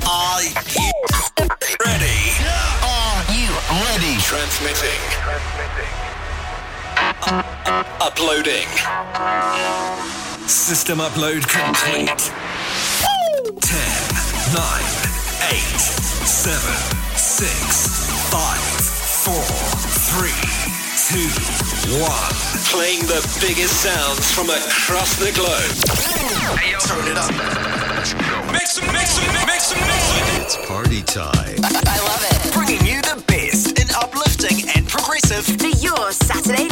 Are you ready? Are you ready? Transmitting. Uh, uploading. System upload complete. 10, 9, 8, 7, 6, 5, 4, 3, 2, 1. Playing the biggest sounds from across the globe. Turn it up. Make some, make some, make some noise. It's party time. I love it. Bringing you the best in uplifting and progressive. For your Saturday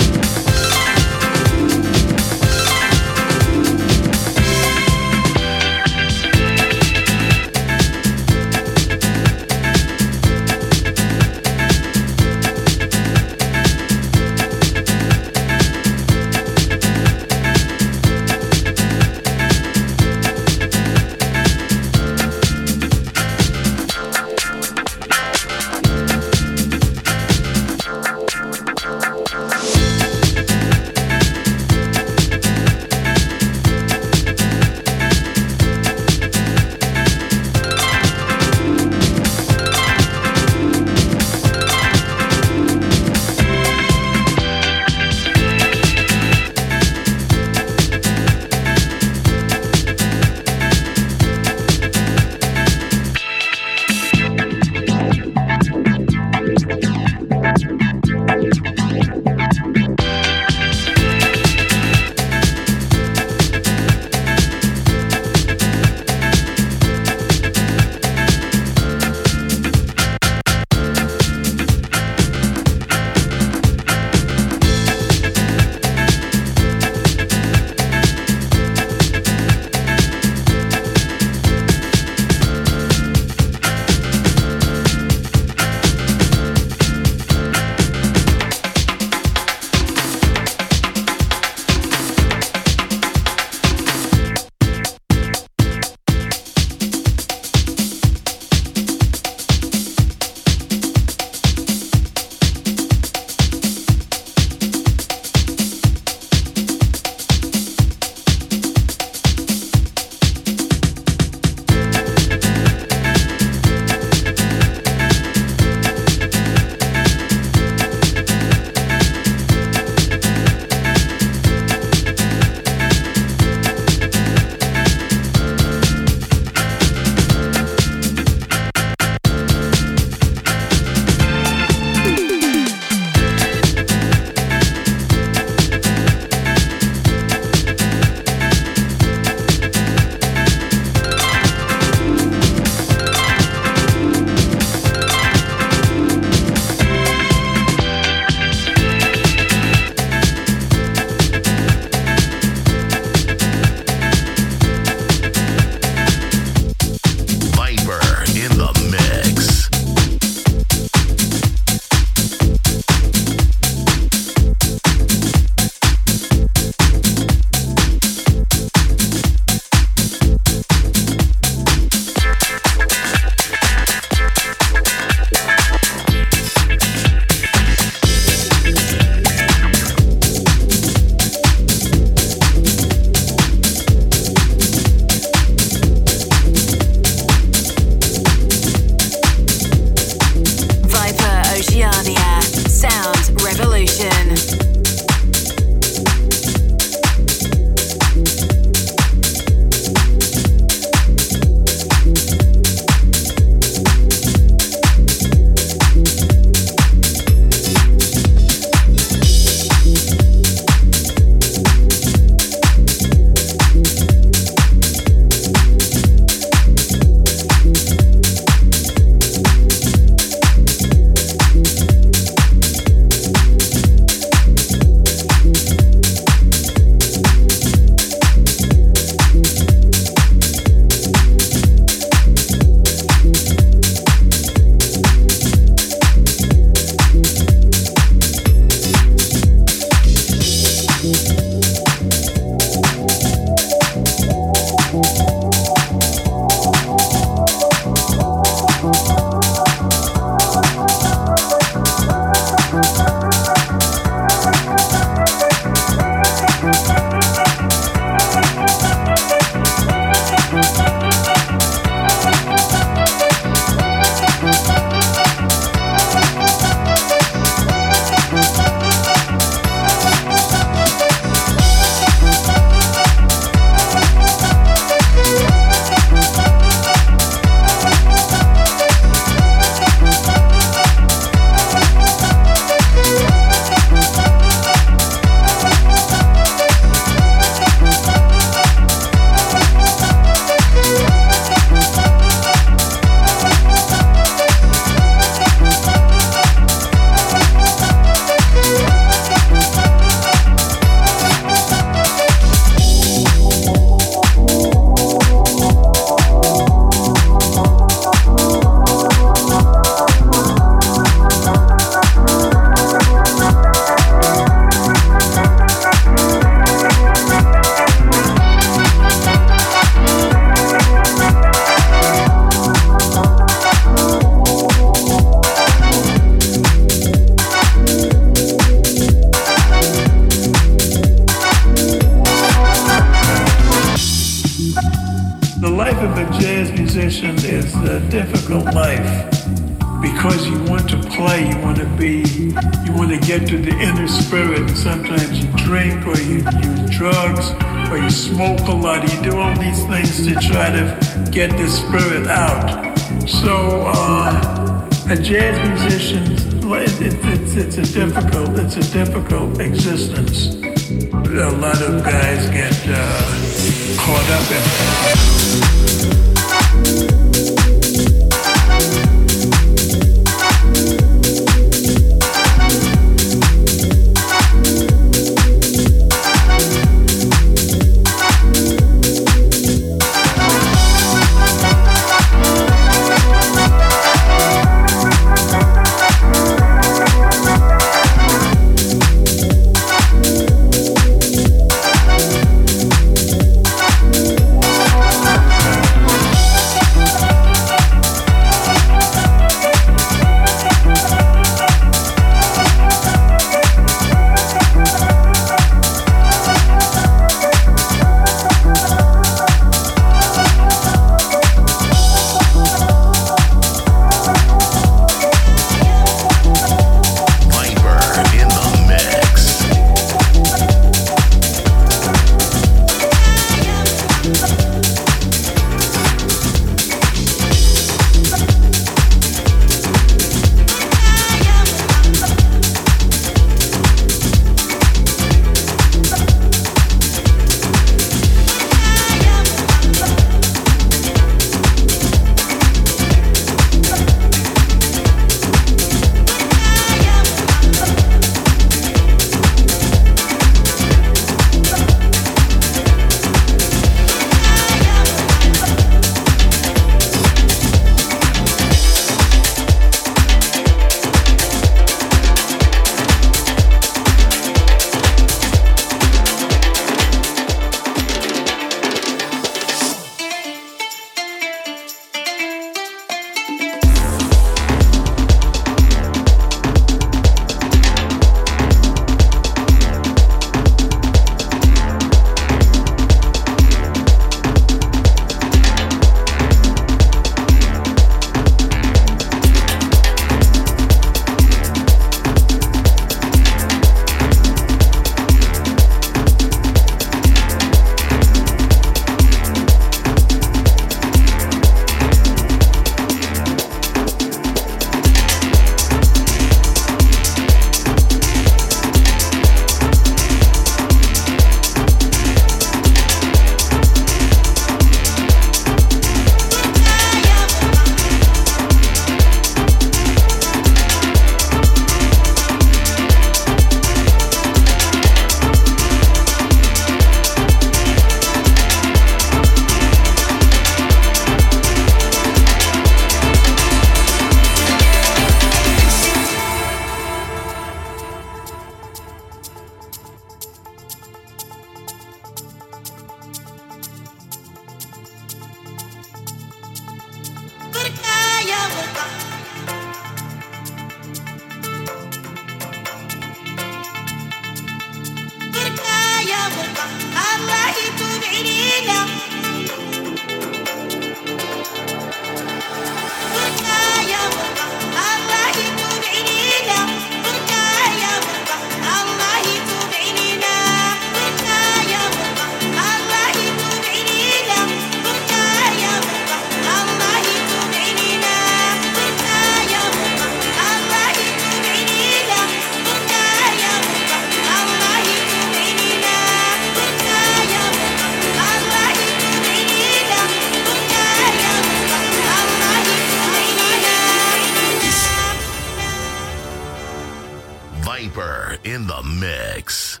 in the mix.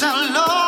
Hate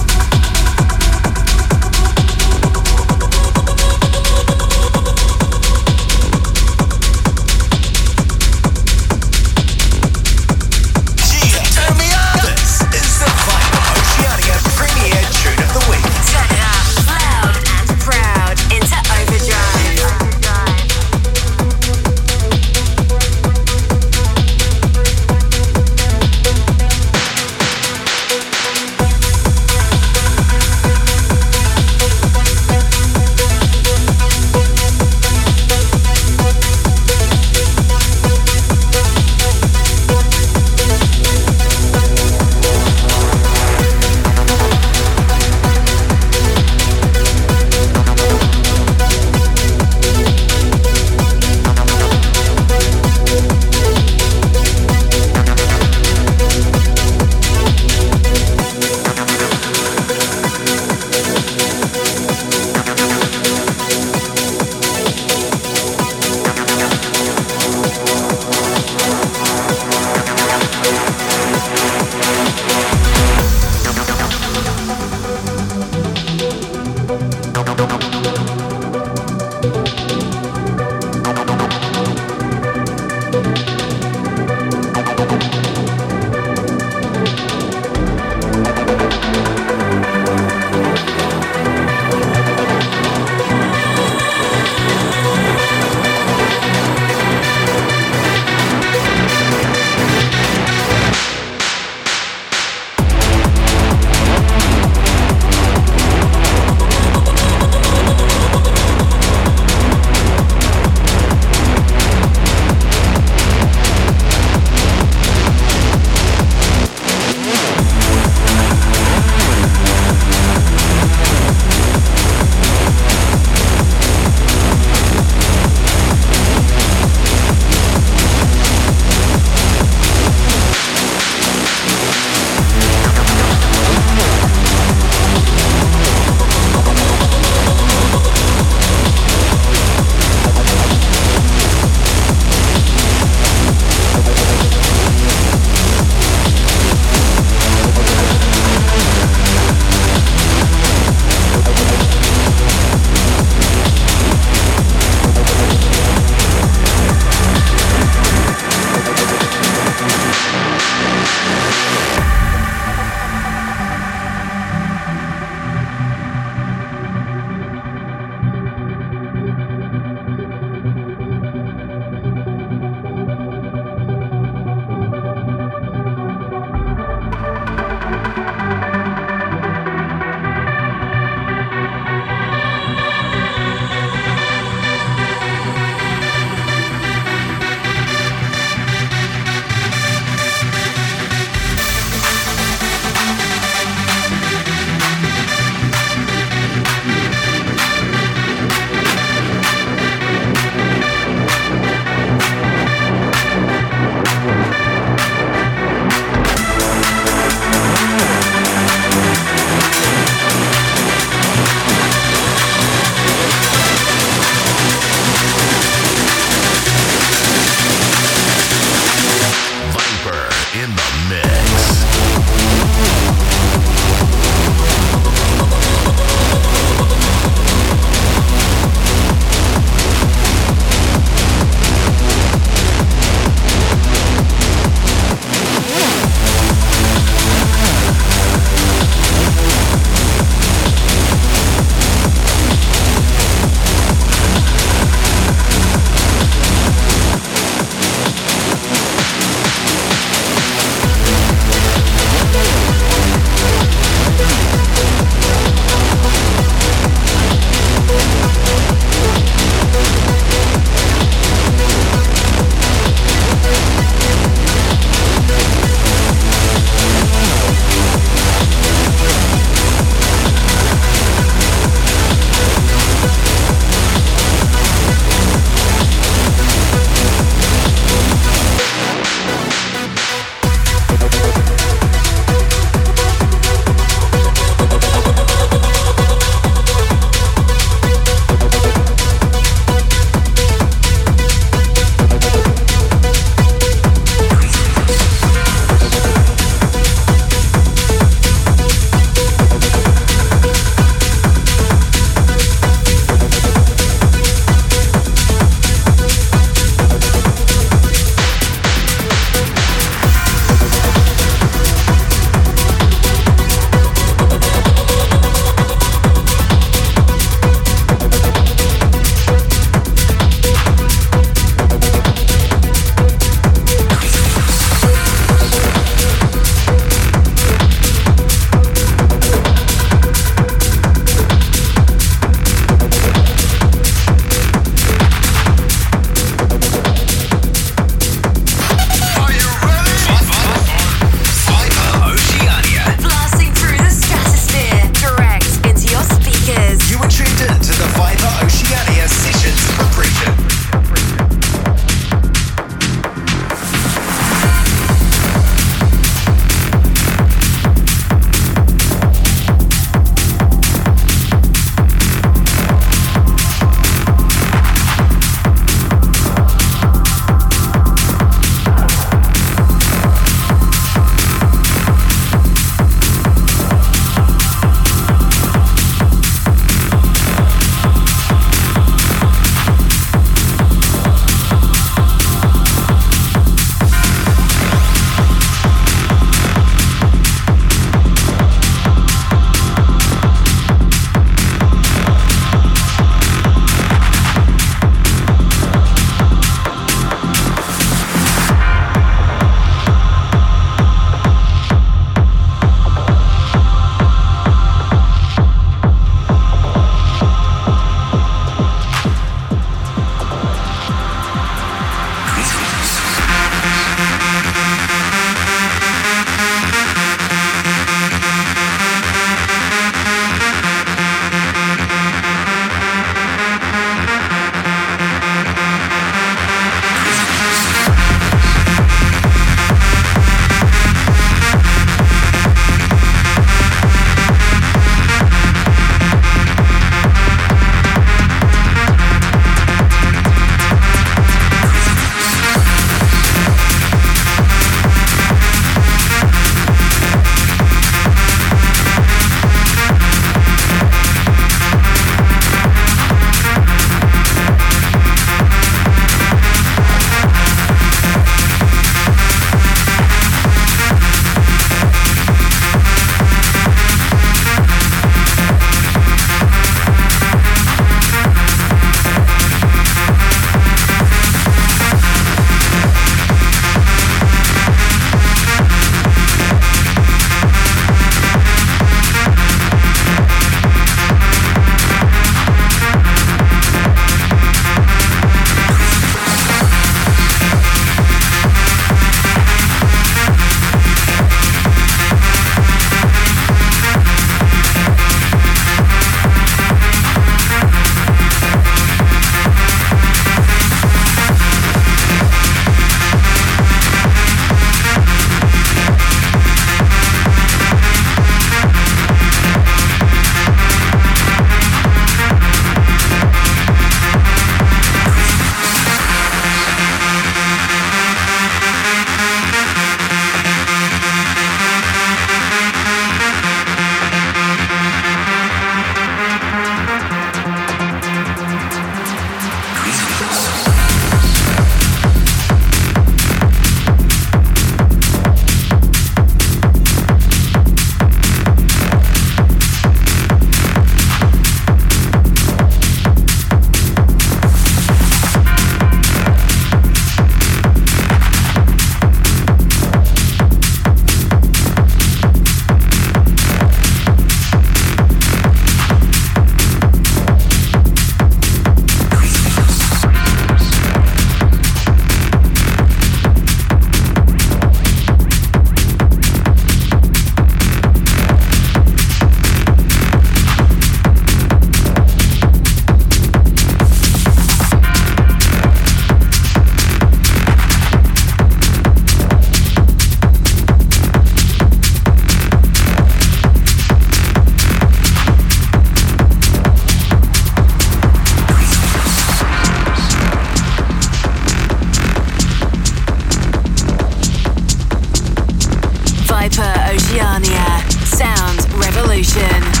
Viper Oceania. Sound Revolution.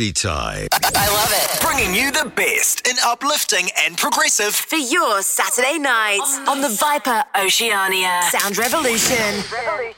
Party time. I love it. Bringing you the best in uplifting and progressive. For your Saturday nights on the Viper Oceania Sound Revolution. Revolution. Revolution.